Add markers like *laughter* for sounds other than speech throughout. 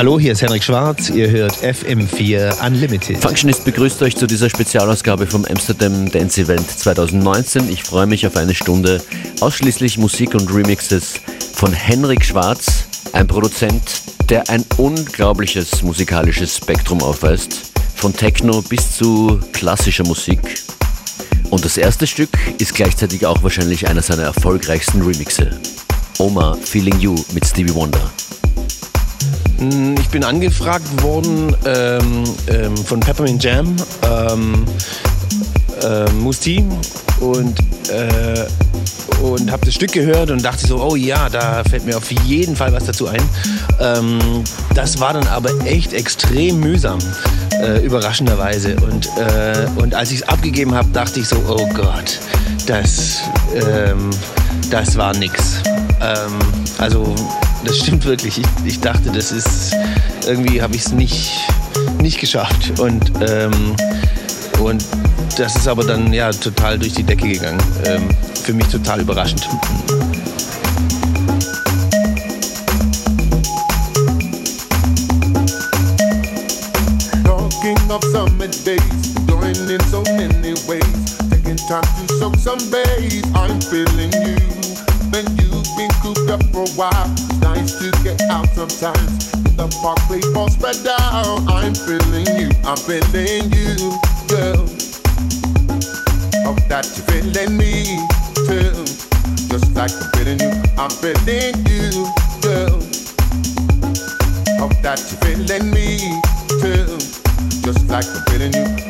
Hallo, hier ist Henrik Schwarz. Ihr hört FM4 Unlimited. Functionist begrüßt euch zu dieser Spezialausgabe vom Amsterdam Dance Event 2019. Ich freue mich auf eine Stunde ausschließlich Musik und Remixes von Henrik Schwarz, ein Produzent, der ein unglaubliches musikalisches Spektrum aufweist, von Techno bis zu klassischer Musik. Und das erste Stück ist gleichzeitig auch wahrscheinlich einer seiner erfolgreichsten Remixe. Oma Feeling You mit Stevie Wonder. Hm, ich bin angefragt worden ähm, ähm, von Peppermint Jam, ähm, äh, Musti und, äh, und habe das Stück gehört und dachte so, oh ja, da fällt mir auf jeden Fall was dazu ein. Ähm, das war dann aber echt extrem mühsam, äh, überraschenderweise. Und, äh, und als ich es abgegeben habe, dachte ich so, oh Gott, das, ähm, das war nix. Ähm, also das stimmt wirklich. Ich, ich dachte, das ist irgendwie habe ich es nicht, nicht geschafft. Und, ähm, und das ist aber dann ja total durch die Decke gegangen. Ähm, für mich total überraschend. Talking of summer days, going in so many ways. Taking time to soak some bass. I'm feeling you. When you've been cooped up for a while, to get out sometimes. The park, play ball spread out. I'm feeling you, I'm feeling you, girl. Hope that you're feeling me too. Just like I'm feeling you, I'm feeling you, girl. Hope that you're feeling me too. Just like I'm feeling you.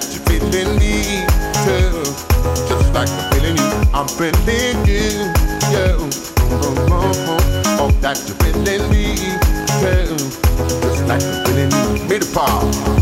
That you're feeling me. Just like I'm feeling you. I'm feeling you, yeah. Oh, oh, oh, that you're feeling me. Just like I'm feeling you. Made a pop.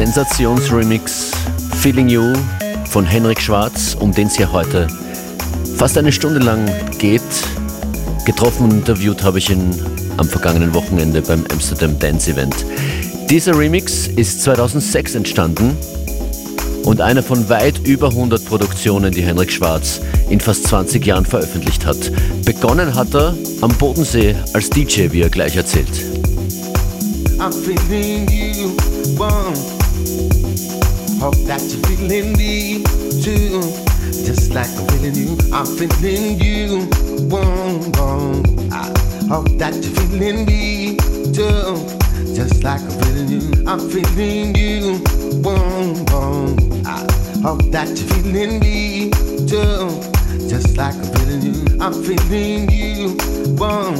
Sensationsremix Feeling You von Henrik Schwarz, um den es hier heute fast eine Stunde lang geht. Getroffen und interviewt habe ich ihn am vergangenen Wochenende beim Amsterdam Dance Event. Dieser Remix ist 2006 entstanden und einer von weit über 100 Produktionen, die Henrik Schwarz in fast 20 Jahren veröffentlicht hat. Begonnen hat er am Bodensee als DJ, wie er gleich erzählt. I'm feeling you, Hope that you're feeling me too. Just like I'm feeling you, I'm feeling you. Boom. I hope that you're feeling me too. Just like I'm feeling you, I'm feeling you. Boom. I hope that you're feeling me too. Just like I'm feeling you, I'm feeling you. Boom.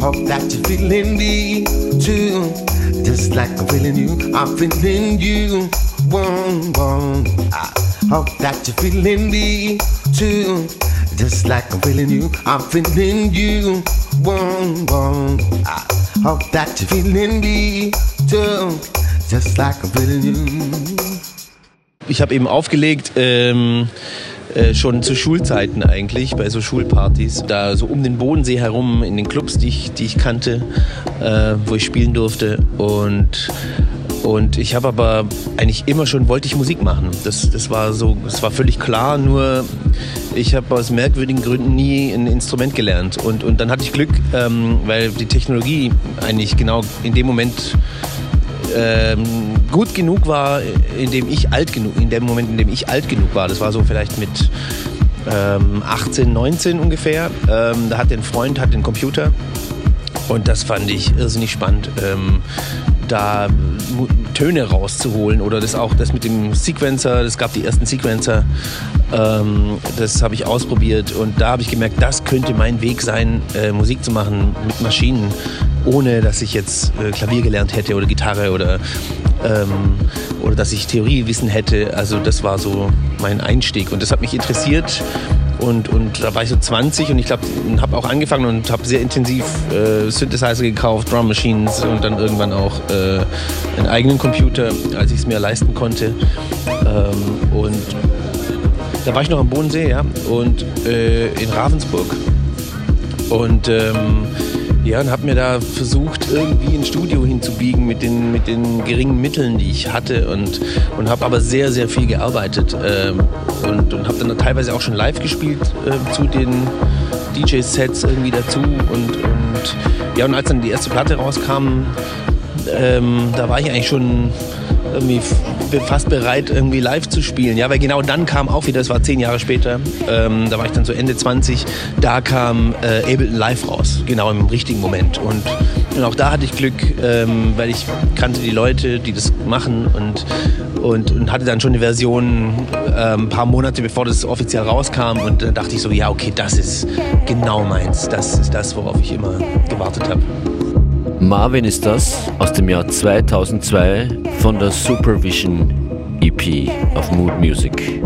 Hope that you're feeling me too. Just like I'm feeling you, I'm feeling you. Boom, boom. I hope that you're feeling me too. Just like I'm feeling you, I'm feeling you. Boom, boom. I hope that you're feeling me too. Just like I'm feeling you. Ich habe eben aufgelegt. Ähm Äh, schon zu Schulzeiten eigentlich, bei so Schulpartys. Da so um den Bodensee herum, in den Clubs, die ich, die ich kannte, äh, wo ich spielen durfte. Und und ich habe aber eigentlich immer schon, wollte ich Musik machen. Das, das war so, das war völlig klar, nur ich habe aus merkwürdigen Gründen nie ein Instrument gelernt. Und, und dann hatte ich Glück, ähm, weil die Technologie eigentlich genau in dem Moment ähm, gut genug war, in dem ich alt genug, in dem Moment, in dem ich alt genug war. Das war so vielleicht mit ähm, 18, 19 ungefähr. Ähm, da hatte ein Freund hat den Computer und das fand ich irrsinnig spannend. Ähm, da Töne rauszuholen oder das auch das mit dem Sequencer, es gab die ersten Sequencer, ähm, das habe ich ausprobiert und da habe ich gemerkt, das könnte mein Weg sein, äh, Musik zu machen mit Maschinen, ohne dass ich jetzt äh, Klavier gelernt hätte oder Gitarre oder, ähm, oder dass ich Theoriewissen hätte. Also das war so mein Einstieg und das hat mich interessiert. Und, und da war ich so 20 und ich glaube, habe auch angefangen und habe sehr intensiv äh, Synthesizer gekauft, Drum Machines und dann irgendwann auch äh, einen eigenen Computer, als ich es mir leisten konnte. Ähm, und da war ich noch am Bodensee, ja, und äh, in Ravensburg. Und ähm, ja, und habe mir da versucht, irgendwie ein Studio hinzubiegen mit den, mit den geringen Mitteln, die ich hatte und, und habe aber sehr, sehr viel gearbeitet ähm, und, und habe dann teilweise auch schon live gespielt äh, zu den DJ-Sets irgendwie dazu und, und ja, und als dann die erste Platte rauskam, ähm, da war ich eigentlich schon irgendwie fast bereit, irgendwie live zu spielen. Ja, weil genau dann kam auch wieder, das war zehn Jahre später, ähm, da war ich dann so Ende 20, da kam äh, Ableton Live raus, genau im richtigen Moment. Und, und auch da hatte ich Glück, ähm, weil ich kannte die Leute, die das machen und, und, und hatte dann schon eine Version äh, ein paar Monate bevor das offiziell rauskam und dann dachte ich so, ja, okay, das ist genau meins, das ist das, worauf ich immer gewartet habe. Marvin ist das aus dem Jahr 2002 von der Supervision EP auf Mood Music.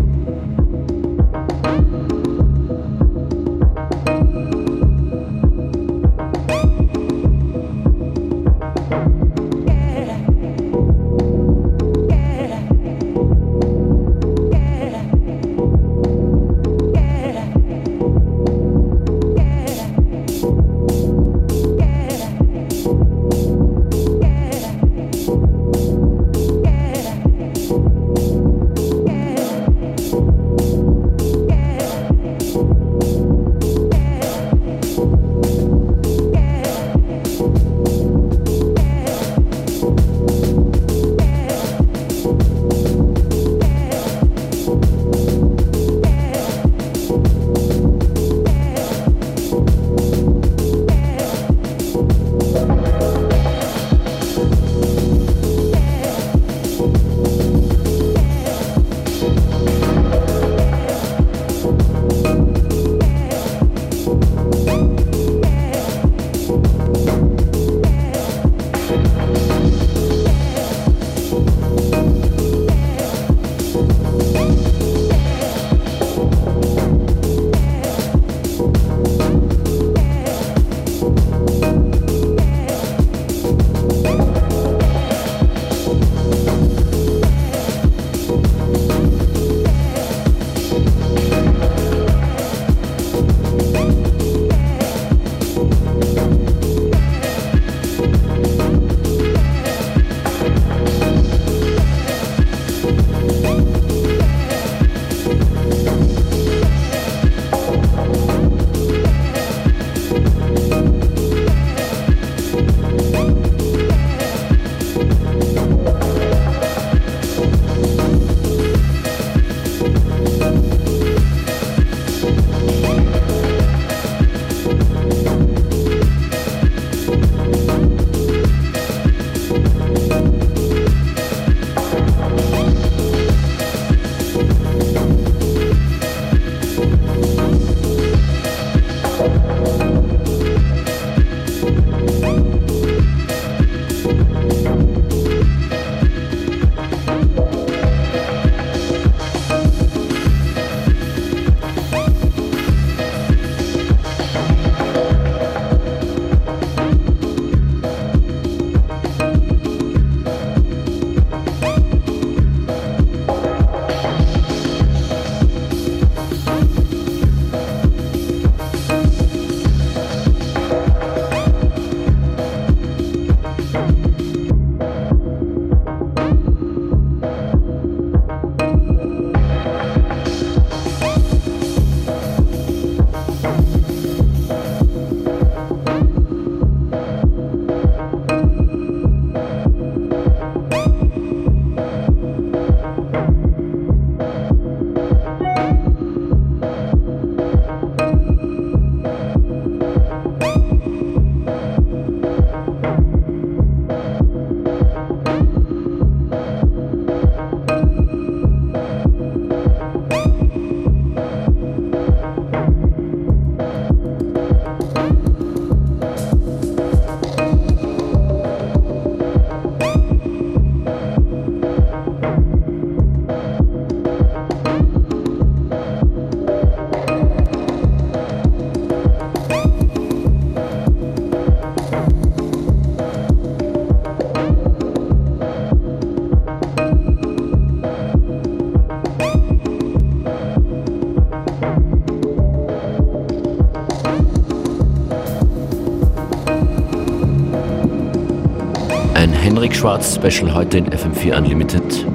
Henrik Schwarz Special heute in FM4 Unlimited.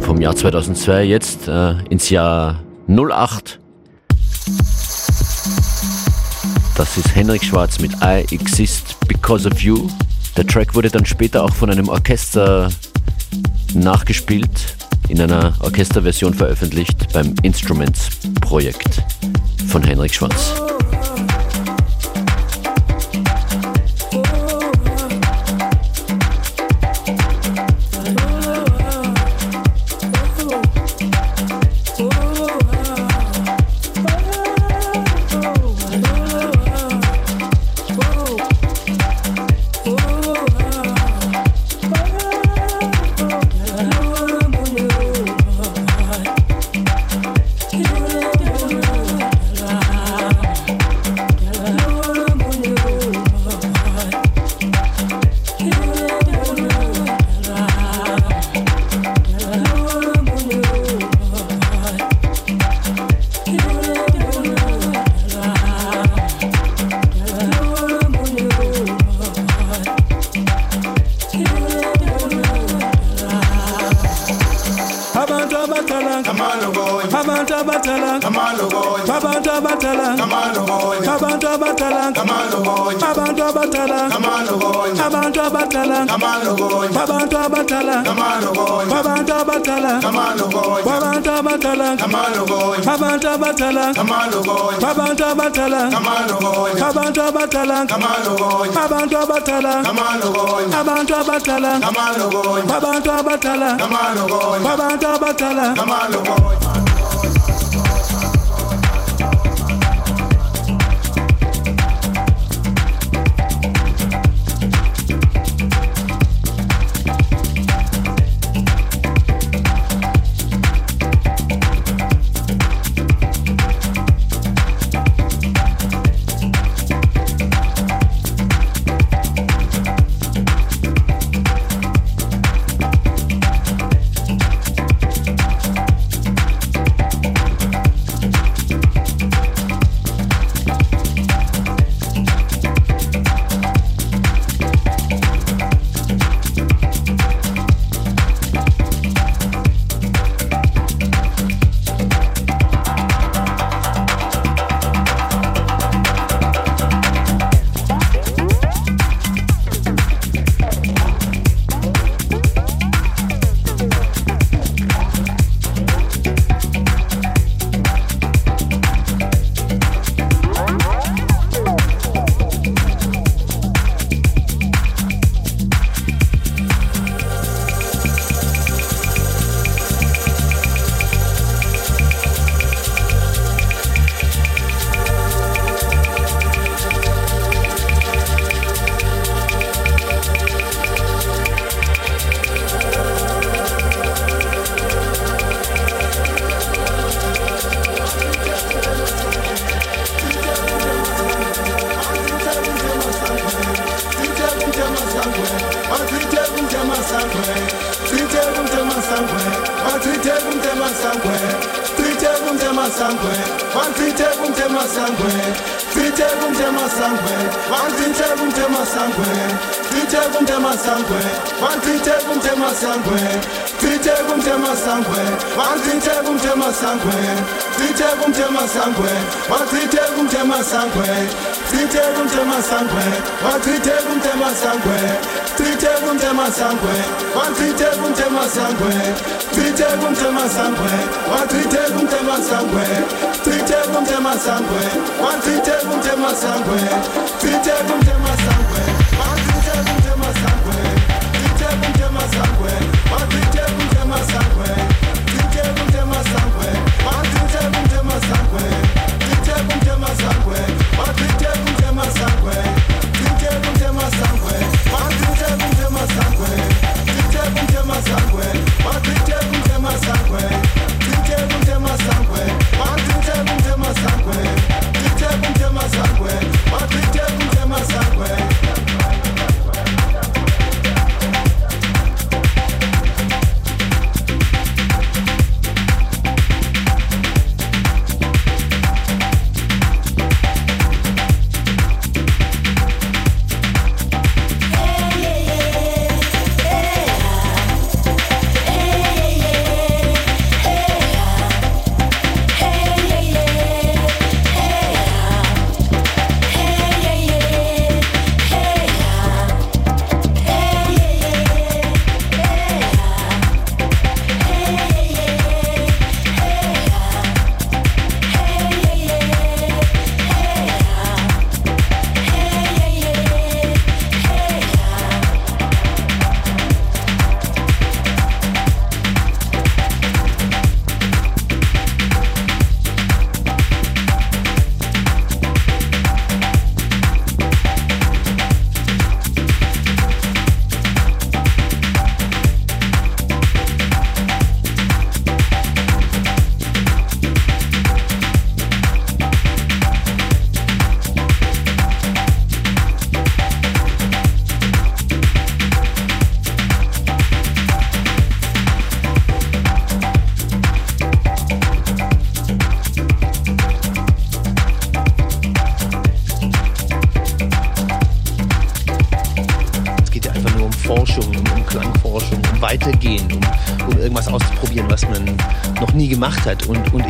Vom Jahr 2002 jetzt äh, ins Jahr 08. Das ist Henrik Schwarz mit I Exist Because of You. Der Track wurde dann später auch von einem Orchester nachgespielt, in einer Orchesterversion veröffentlicht beim Instruments Projekt von Henrik Schwarz. abatala abantu boy. abantu abatala boy. abatala abantu boy. abantu abatala boy. abatala abantu boy. masangwe tithe kumthe masangwe wasithe kumthe masangwe tithe kumthe masangwe wasithe kumthe masangwe tithe kumthe masangwe wasithe kumthe masangwe tithe kumthe masangwe wasithe kumthe masangwe tithe kumthe masangwe wasithe kumthe masangwe tithe kumthe masangwe wasithe kumthe masangwe tithe kumthe masangwe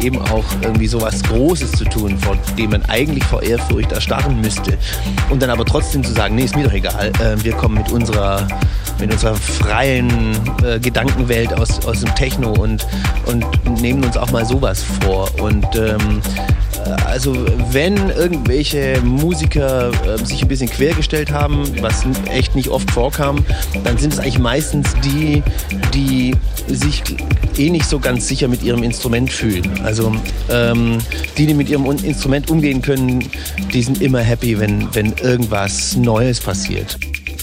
eben auch irgendwie sowas Großes zu tun, vor dem man eigentlich vor Ehrfurcht erstarren müsste. Und dann aber trotzdem zu sagen, nee, ist mir doch egal, äh, wir kommen mit unserer, mit unserer freien äh, Gedankenwelt aus, aus dem Techno und, und nehmen uns auch mal sowas vor. Und ähm, also wenn irgendwelche Musiker äh, sich ein bisschen quergestellt haben, was echt nicht oft vorkam, dann sind es eigentlich meistens die, die sich eh nicht so ganz sicher mit ihrem Instrument fühlen. Also ähm, die, die mit ihrem Instrument umgehen können, die sind immer happy, wenn, wenn irgendwas Neues passiert.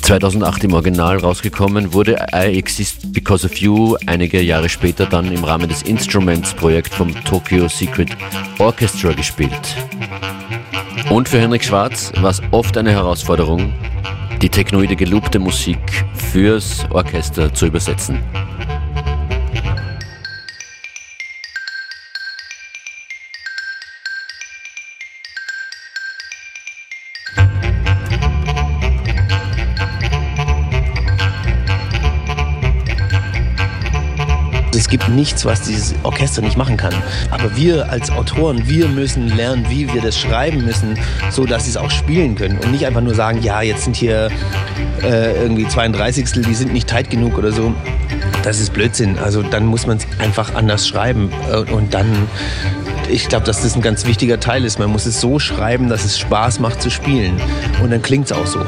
2008 im Original rausgekommen, wurde I Exist Because of You einige Jahre später dann im Rahmen des Instruments-Projekts vom Tokyo Secret Orchestra gespielt. Und für Henrik Schwarz war es oft eine Herausforderung, die technoide gelobte Musik fürs Orchester zu übersetzen. Nichts, was dieses Orchester nicht machen kann. Aber wir als Autoren, wir müssen lernen, wie wir das schreiben müssen, so dass sie es auch spielen können und nicht einfach nur sagen, ja, jetzt sind hier äh, irgendwie 32. Die sind nicht tight genug oder so. Das ist Blödsinn. Also dann muss man es einfach anders schreiben äh, und dann ich glaube, dass das ein ganz wichtiger Teil ist. Man muss es so schreiben, dass es Spaß macht zu spielen. Und dann klingt es auch so.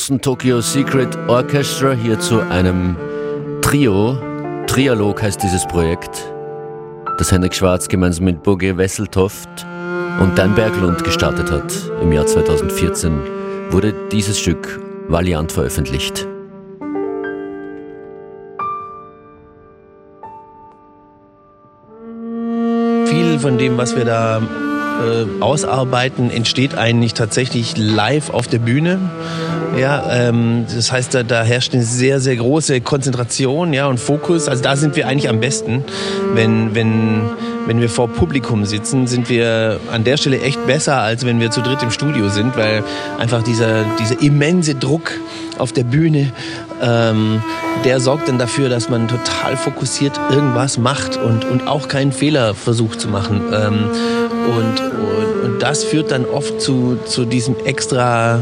Großen Tokyo Secret Orchestra hier zu einem Trio. Trialog heißt dieses Projekt, das Henrik Schwarz gemeinsam mit Boge Wesseltoft und Dan Berglund gestartet hat. Im Jahr 2014 wurde dieses Stück Valiant veröffentlicht. Viel von dem, was wir da äh, ausarbeiten, entsteht eigentlich tatsächlich live auf der Bühne. Ja, ähm, das heißt, da, da herrscht eine sehr, sehr große Konzentration ja, und Fokus. Also da sind wir eigentlich am besten. Wenn, wenn, wenn wir vor Publikum sitzen, sind wir an der Stelle echt besser, als wenn wir zu dritt im Studio sind, weil einfach dieser, dieser immense Druck auf der Bühne, ähm, der sorgt dann dafür, dass man total fokussiert irgendwas macht und, und auch keinen Fehler versucht zu machen. Ähm, und, und, und das führt dann oft zu, zu diesem extra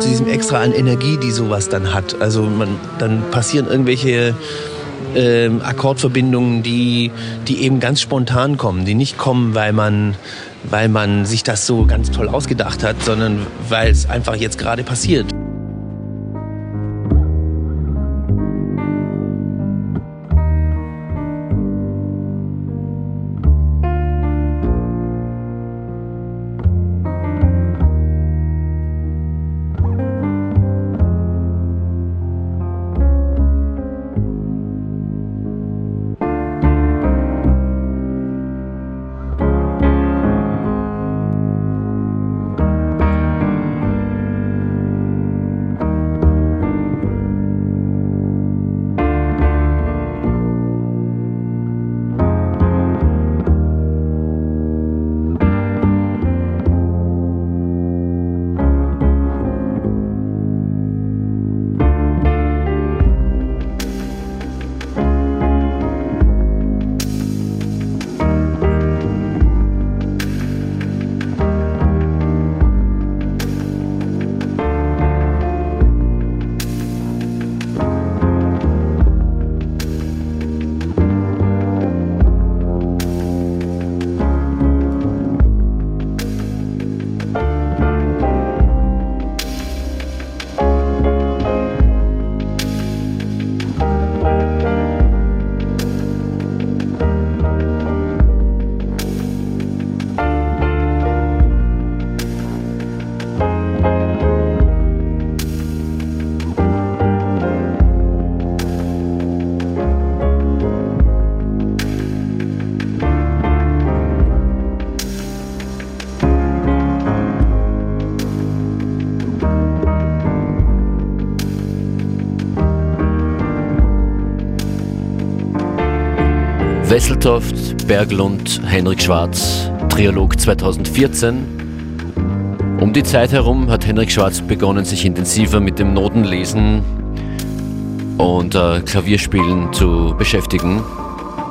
zu diesem Extra an Energie, die sowas dann hat. Also man, dann passieren irgendwelche äh, Akkordverbindungen, die, die eben ganz spontan kommen, die nicht kommen, weil man, weil man sich das so ganz toll ausgedacht hat, sondern weil es einfach jetzt gerade passiert. Wesseltoft, Berglund, Henrik Schwarz, Trialog 2014. Um die Zeit herum hat Henrik Schwarz begonnen, sich intensiver mit dem Notenlesen und äh, Klavierspielen zu beschäftigen,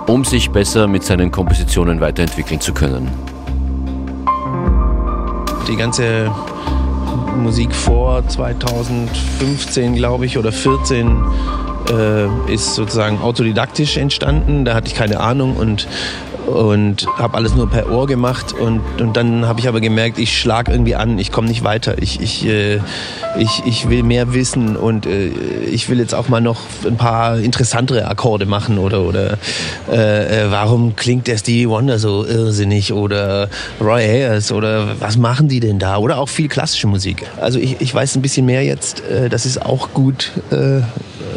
um sich besser mit seinen Kompositionen weiterentwickeln zu können. Die ganze Musik vor 2015, glaube ich, oder 14 äh, ist sozusagen autodidaktisch entstanden. Da hatte ich keine Ahnung und und habe alles nur per Ohr gemacht und, und dann habe ich aber gemerkt, ich schlage irgendwie an, ich komme nicht weiter, ich, ich, äh, ich, ich will mehr wissen und äh, ich will jetzt auch mal noch ein paar interessantere Akkorde machen oder, oder äh, äh warum klingt der Stevie Wonder so irrsinnig oder Roy Ayers oder was machen die denn da oder auch viel klassische Musik. Also ich, ich weiß ein bisschen mehr jetzt, äh, das ist auch gut, äh,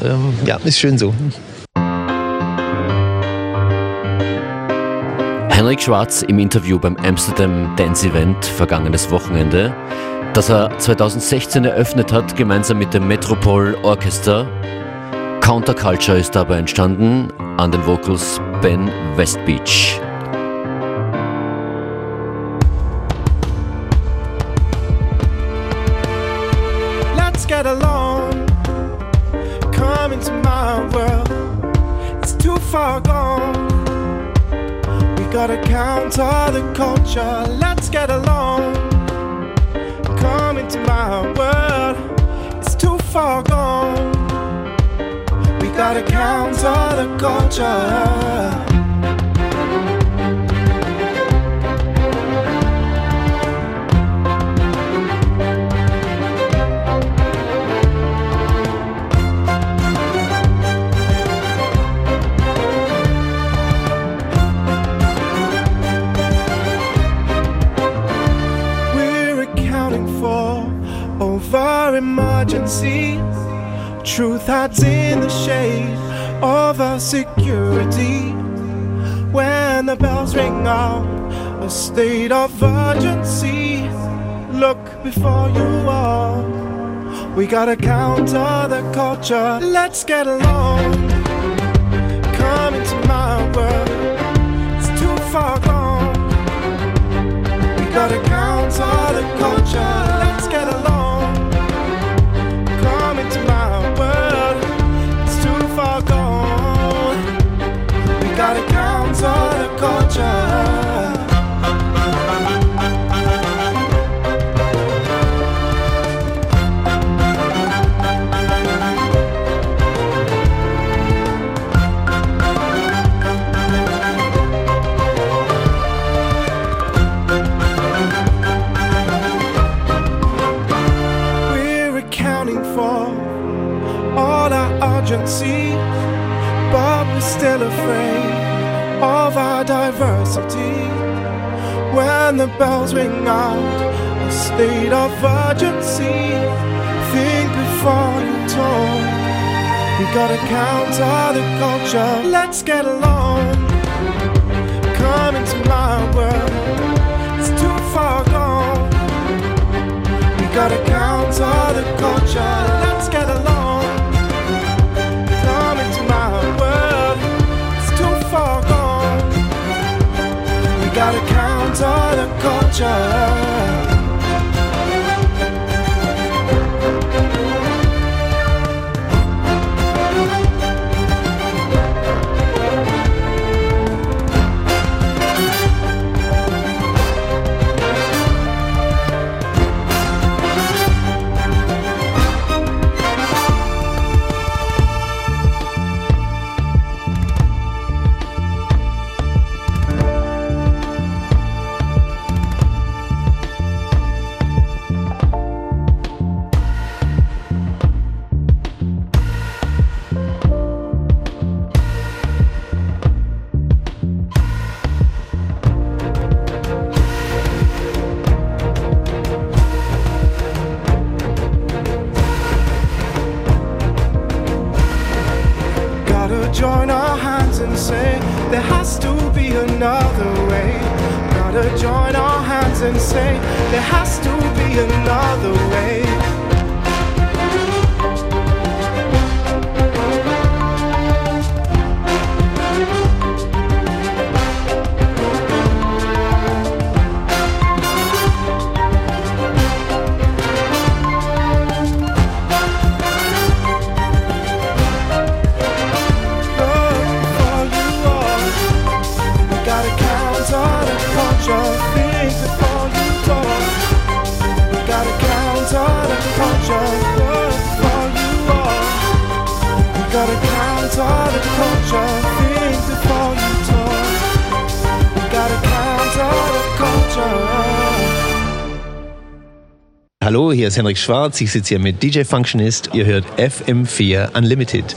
ähm, ja, ist schön so. Henrik Schwarz im Interview beim Amsterdam Dance Event vergangenes Wochenende, das er 2016 eröffnet hat, gemeinsam mit dem Metropol Orchester. Counterculture ist dabei entstanden, an den Vocals Ben Westbeach. Counter the culture. Let's get along. Come into my world. It's too far gone. We gotta counter the culture. Emergency. Truth hides in the shade of our security. When the bells ring out, a state of urgency. Look before you walk. We gotta counter the culture. Let's get along. Come into my world. It's too far gone. We gotta counter the culture. Let's get along. We're accounting for all our urgencies, but we're still afraid of our diversity. When the bells ring out, a state of urgency. Think before you talk. We gotta counter the culture. Let's get along. Come into my world. It's too far gone. We gotta counter the culture. Let's get along. Gotta counter the culture Hallo, hier ist Henrik Schwarz. Ich sitze hier mit DJ Functionist. Ihr hört FM4 Unlimited.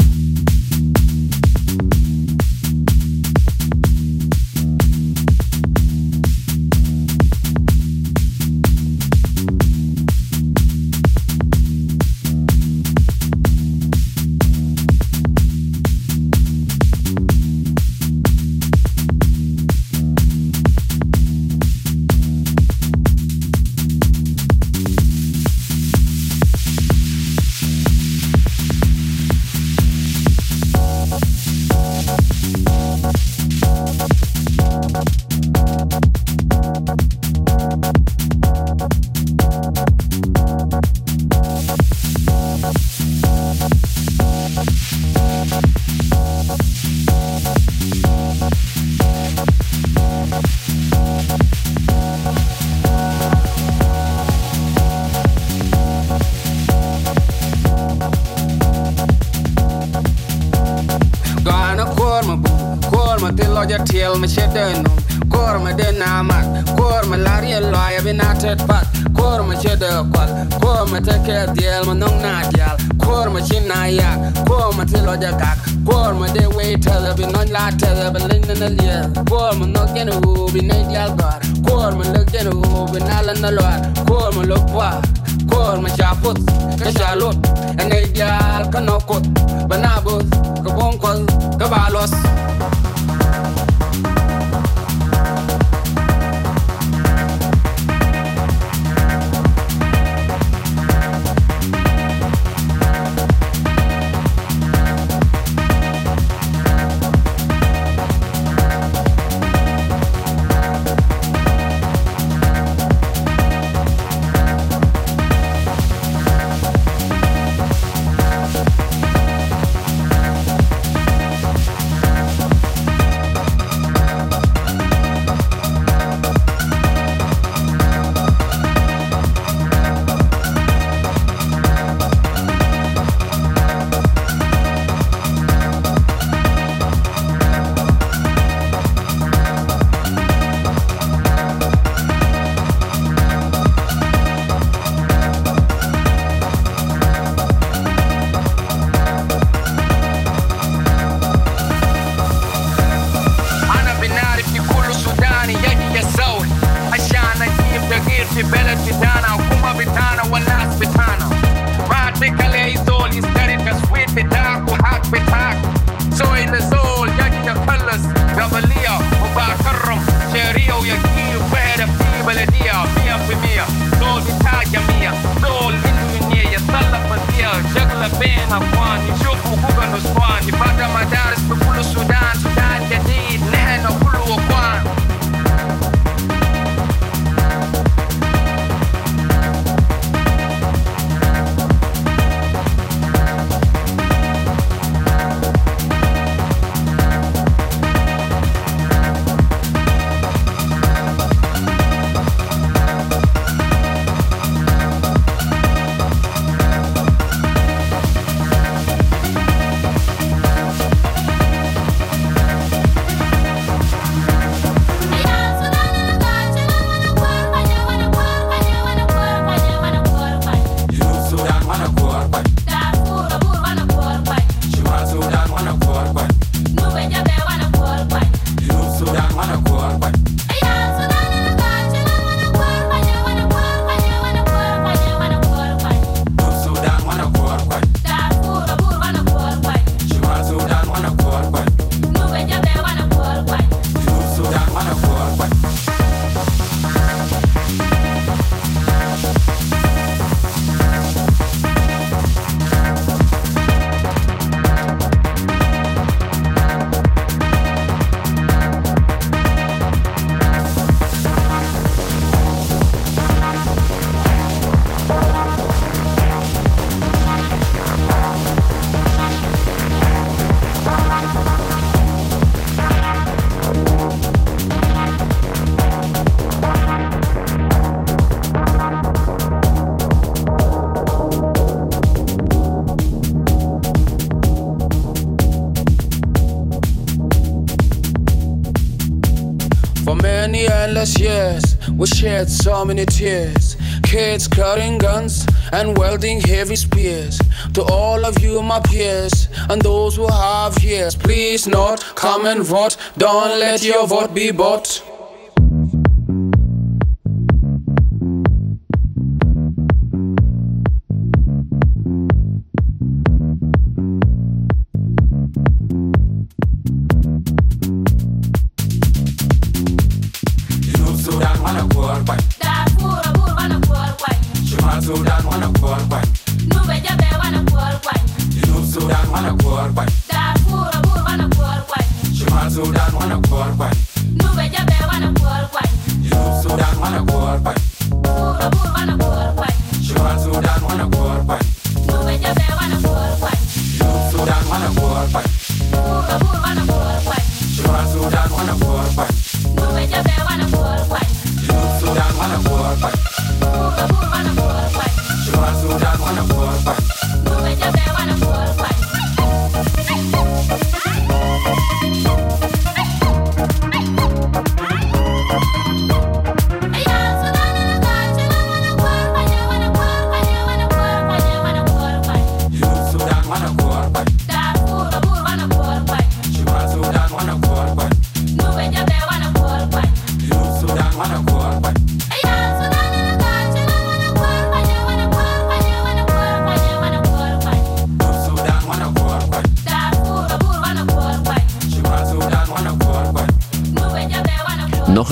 Endless years, we shed so many tears. Kids carrying guns and wielding heavy spears. To all of you, my peers, and those who have ears, please not come and vote. Don't let your vote be bought.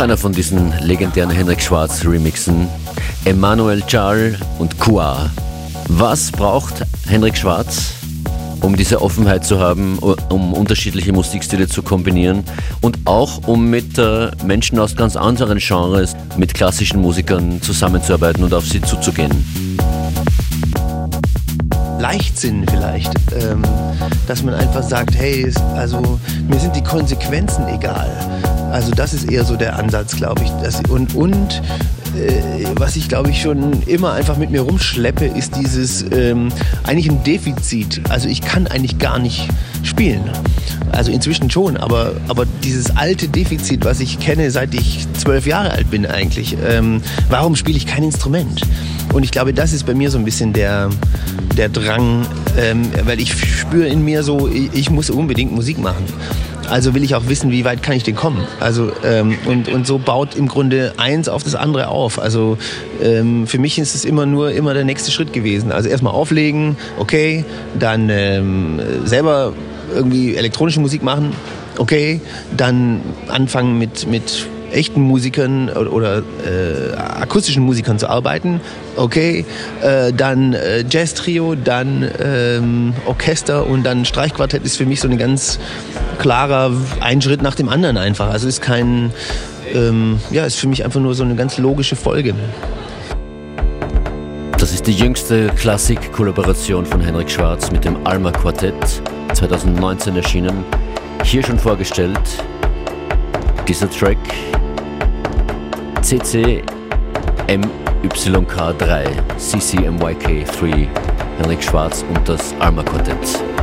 Einer von diesen legendären Henrik Schwarz Remixen. Emmanuel Charles und Kua. Was braucht Henrik Schwarz, um diese Offenheit zu haben, um unterschiedliche Musikstile zu kombinieren und auch um mit äh, Menschen aus ganz anderen Genres, mit klassischen Musikern zusammenzuarbeiten und auf sie zuzugehen? Leichtsinn vielleicht, ähm, dass man einfach sagt, hey, also mir sind die Konsequenzen egal. Also das ist eher so der Ansatz, glaube ich. Das, und und äh, was ich glaube ich schon immer einfach mit mir rumschleppe, ist dieses ähm, eigentlich ein Defizit. Also ich kann eigentlich gar nicht spielen. Also inzwischen schon, aber, aber dieses alte Defizit, was ich kenne, seit ich zwölf Jahre alt bin eigentlich, ähm, warum spiele ich kein Instrument? Und ich glaube, das ist bei mir so ein bisschen der, der Drang, ähm, weil ich spüre in mir so, ich, ich muss unbedingt Musik machen. Also will ich auch wissen, wie weit kann ich denn kommen. Also ähm, und, und so baut im Grunde eins auf das andere auf. Also ähm, für mich ist es immer nur immer der nächste Schritt gewesen. Also erstmal auflegen, okay, dann ähm, selber irgendwie elektronische Musik machen, okay, dann anfangen mit, mit echten Musikern oder, oder äh, akustischen Musikern zu arbeiten, okay, äh, dann äh, Jazz-Trio, dann ähm, Orchester und dann Streichquartett ist für mich so ein ganz klarer ein Schritt nach dem anderen einfach. Also ist kein, ähm, ja, ist für mich einfach nur so eine ganz logische Folge. Das ist die jüngste Klassik-Kollaboration von Henrik Schwarz mit dem Alma Quartett, 2019 erschienen. Hier schon vorgestellt, dieser Track CCMYK3, CCMYK3, Henrik Schwarz und das Alma Quartett.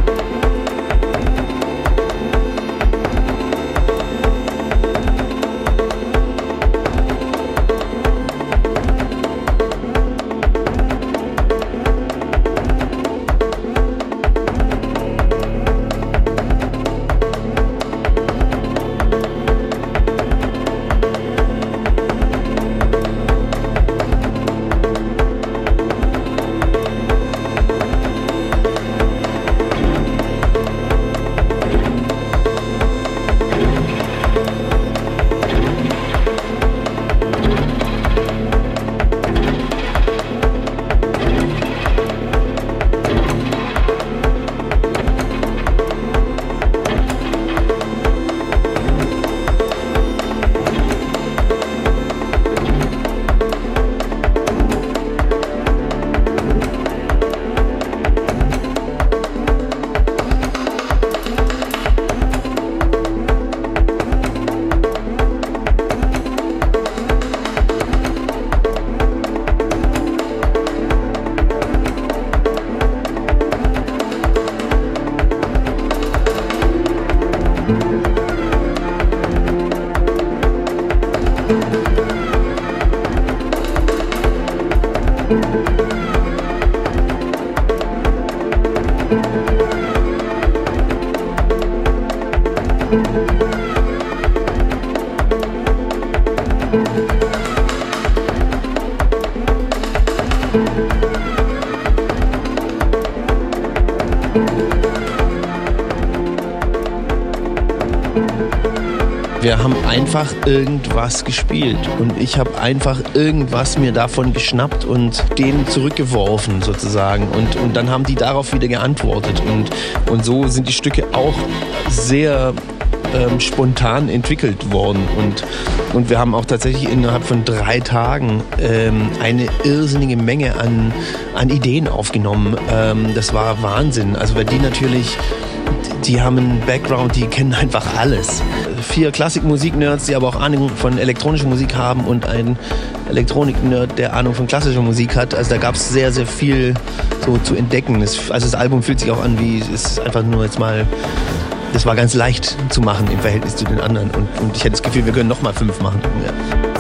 Wir haben einfach irgendwas gespielt und ich habe einfach irgendwas mir davon geschnappt und denen zurückgeworfen sozusagen. Und, und dann haben die darauf wieder geantwortet. Und, und so sind die Stücke auch sehr ähm, spontan entwickelt worden und, und wir haben auch tatsächlich innerhalb von drei Tagen ähm, eine irrsinnige Menge an, an Ideen aufgenommen. Ähm, das war Wahnsinn. Also weil die natürlich die haben einen Background, die kennen einfach alles. Vier Klassikmusik-Nerds, die aber auch Ahnung von elektronischer Musik haben und ein Elektronik-Nerd, der Ahnung von klassischer Musik hat. Also da gab es sehr, sehr viel so zu entdecken. Also das Album fühlt sich auch an wie, es ist einfach nur jetzt mal, das war ganz leicht zu machen im Verhältnis zu den anderen. Und, und ich hätte das Gefühl, wir können noch mal fünf machen. Ja.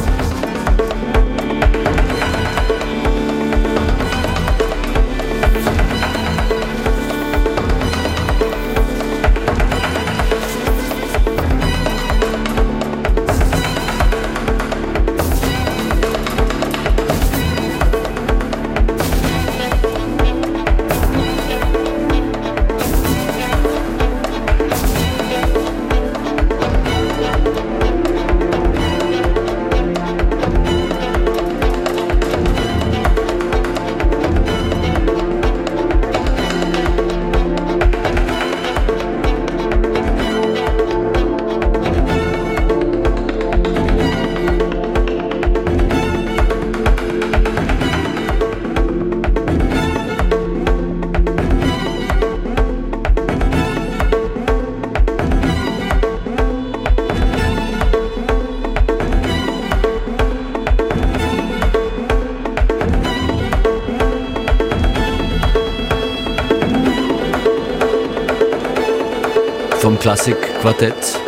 Klassikquartett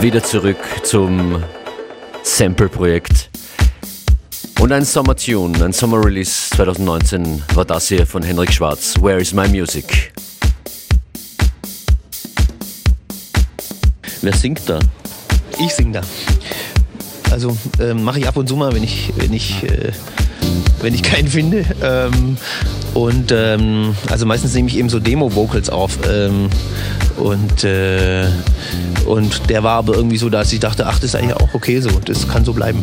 wieder zurück zum Sample-Projekt. Und ein Sommertune, ein Sommer-Release 2019 war das hier von Henrik Schwarz. Where is my music? Wer singt da? Ich sing da. Also ähm, mache ich ab und zu mal, wenn ich, wenn ich, äh, wenn ich keinen finde. Ähm, und ähm, also meistens nehme ich eben so Demo-Vocals auf. Ähm, und, äh, und der war aber irgendwie so, dass ich dachte, ach, das ist eigentlich auch okay so. Das kann so bleiben.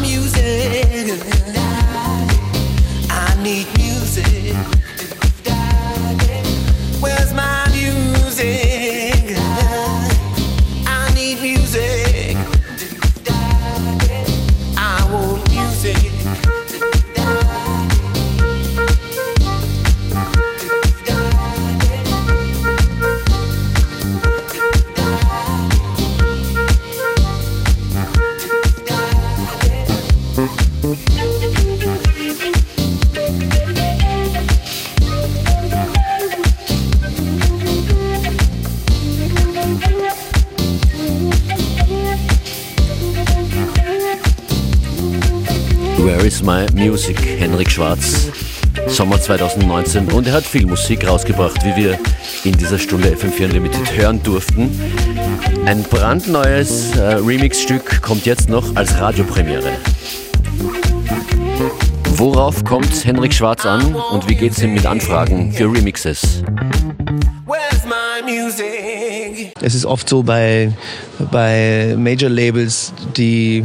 Music? I need music. My music? Henrik Schwarz, Sommer 2019. Und er hat viel Musik rausgebracht, wie wir in dieser Stunde FM4 Unlimited hören durften. Ein brandneues äh, Remix-Stück kommt jetzt noch als Radiopremiere. Worauf kommt Henrik Schwarz an und wie geht's ihm mit Anfragen für Remixes? Where's my music? Es ist oft so bei, bei Major-Labels, die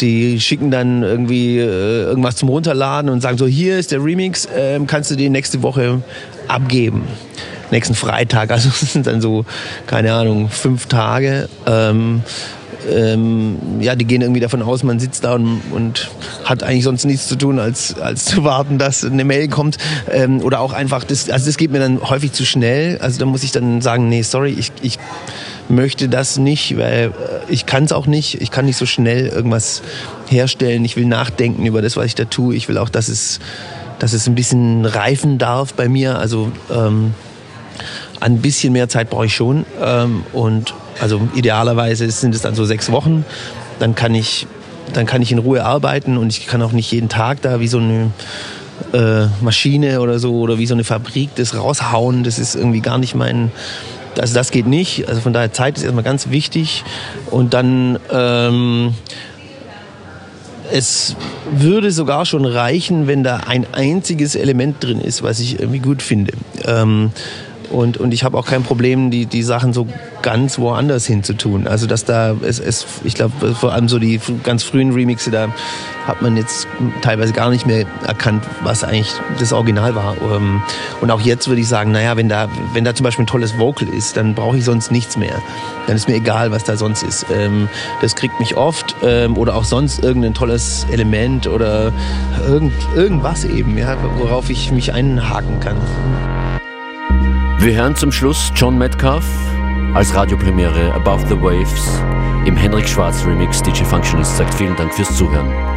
die schicken dann irgendwie äh, irgendwas zum Runterladen und sagen so, hier ist der Remix, ähm, kannst du den nächste Woche abgeben. Nächsten Freitag, *laughs* also es sind dann so, keine Ahnung, fünf Tage. Ähm, ähm, ja, die gehen irgendwie davon aus, man sitzt da und, und hat eigentlich sonst nichts zu tun, als, als zu warten, dass eine Mail kommt. Ähm, oder auch einfach, das, also das geht mir dann häufig zu schnell. Also da muss ich dann sagen, nee, sorry, ich, ich möchte das nicht, weil äh, ich kann es auch nicht. Ich kann nicht so schnell irgendwas herstellen. Ich will nachdenken über das, was ich da tue. Ich will auch, dass es, dass es ein bisschen reifen darf bei mir. Also ähm, ein bisschen mehr Zeit brauche ich schon. Ähm, und also idealerweise sind es dann so sechs Wochen. Dann kann ich, dann kann ich in Ruhe arbeiten und ich kann auch nicht jeden Tag da wie so eine äh, Maschine oder so oder wie so eine Fabrik das raushauen. Das ist irgendwie gar nicht mein. Also das geht nicht. Also von daher Zeit ist erstmal ganz wichtig. Und dann ähm, es würde sogar schon reichen, wenn da ein einziges Element drin ist, was ich irgendwie gut finde. Ähm, und, und ich habe auch kein Problem, die, die Sachen so ganz woanders hin zu tun. Also dass da, es, es, ich glaube, vor allem so die ganz frühen Remixe, da hat man jetzt teilweise gar nicht mehr erkannt, was eigentlich das Original war. Ähm, Und auch jetzt würde ich sagen, naja, wenn da, wenn da zum Beispiel ein tolles Vocal ist, dann brauche ich sonst nichts mehr. Dann ist mir egal, was da sonst ist. Ähm, Das kriegt mich oft ähm, oder auch sonst irgendein tolles Element oder irgend, irgendwas eben, ja, worauf ich mich einhaken kann. Wir hören zum Schluss John Metcalf als Radiopremiere Above the Waves im Henrik Schwarz Remix. DJ Functionist sagt vielen Dank fürs Zuhören.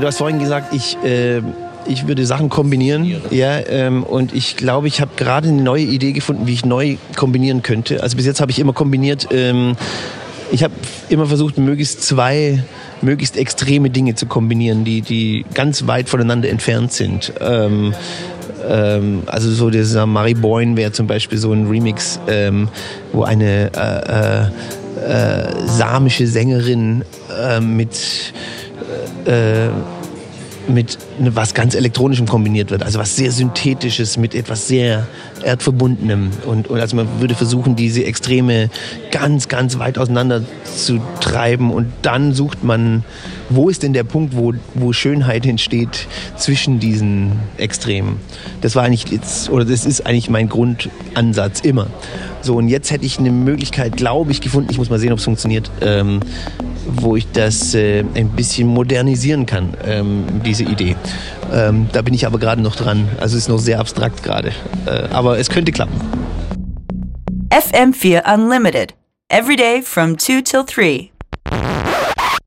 Du hast vorhin gesagt, ich, äh, ich würde Sachen kombinieren. Ja, ähm, und ich glaube, ich habe gerade eine neue Idee gefunden, wie ich neu kombinieren könnte. Also bis jetzt habe ich immer kombiniert. Ähm, ich habe immer versucht, möglichst zwei möglichst extreme Dinge zu kombinieren, die, die ganz weit voneinander entfernt sind. Ähm, ähm, also so dieser Marie Boyne wäre zum Beispiel so ein Remix, ähm, wo eine äh, äh, äh, samische Sängerin äh, mit äh, mit ne- was ganz Elektronischem kombiniert wird. Also was sehr Synthetisches mit etwas sehr Erdverbundenem. Und, und also man würde versuchen, diese Extreme ganz, ganz weit auseinander zu treiben. Und dann sucht man, wo ist denn der Punkt, wo, wo Schönheit entsteht zwischen diesen Extremen. Das war eigentlich jetzt, oder das ist eigentlich mein Grundansatz immer. So, und jetzt hätte ich eine Möglichkeit, glaube ich, gefunden, ich muss mal sehen, ob es funktioniert, ähm, wo ich das äh, ein bisschen modernisieren kann, ähm, diese Idee. Ähm, da bin ich aber gerade noch dran. Also es ist noch sehr abstrakt gerade. Äh, aber es könnte klappen. FM4 Unlimited. Every day from 2 till 3.